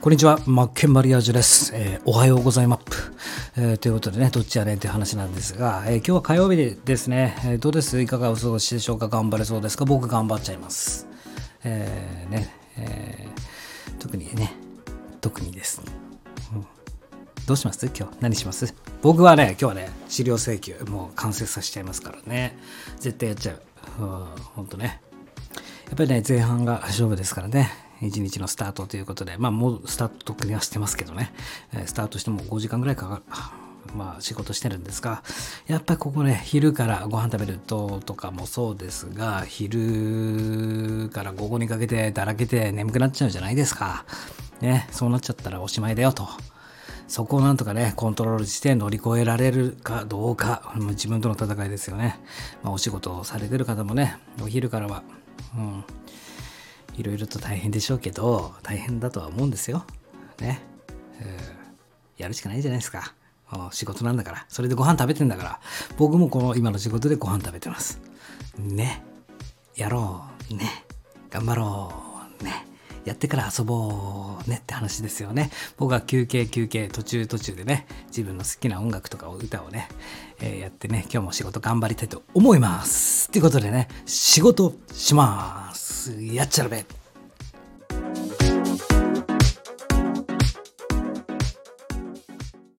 こんにちは、マッケンマリアージュです。えーおはようございます。えーということでね、どっちやねんという話なんですが、えー今日は火曜日ですね、えどうです？いかがお過ごしでしょうか？頑張れそうですか？僕頑張っちゃいます。えね、え特にね、特にです。うんどうします？今日？何します？僕はね、今日はね、治療請求もう完成させちゃいますからね。絶対やっちゃう。うん、ほんとね。やっぱりね、前半が勝負ですからね。一日のスタートということで、まあもうスタートとくにはしてますけどね。スタートしても5時間ぐらいかかる。まあ仕事してるんですが、やっぱりここね、昼からご飯食べるととかもそうですが、昼から午後にかけてだらけて眠くなっちゃうじゃないですか。ね、そうなっちゃったらおしまいだよと。そこをなんとかね、コントロールして乗り越えられるかどうか、自分との戦いですよね。まあ、お仕事をされてる方もね、お昼からは、うん、いろいろと大変でしょうけど、大変だとは思うんですよ。ね。うんやるしかないじゃないですか。う仕事なんだから。それでご飯食べてんだから。僕もこの今の仕事でご飯食べてます。ね。やろう。ね。頑張ろう。ね。やってから遊ぼうねって話ですよね。僕は休憩休憩途中途中でね、自分の好きな音楽とかを歌をね、えーやってね、今日も仕事頑張りたいと思います。ということでね、仕事します。やっちゃらべ。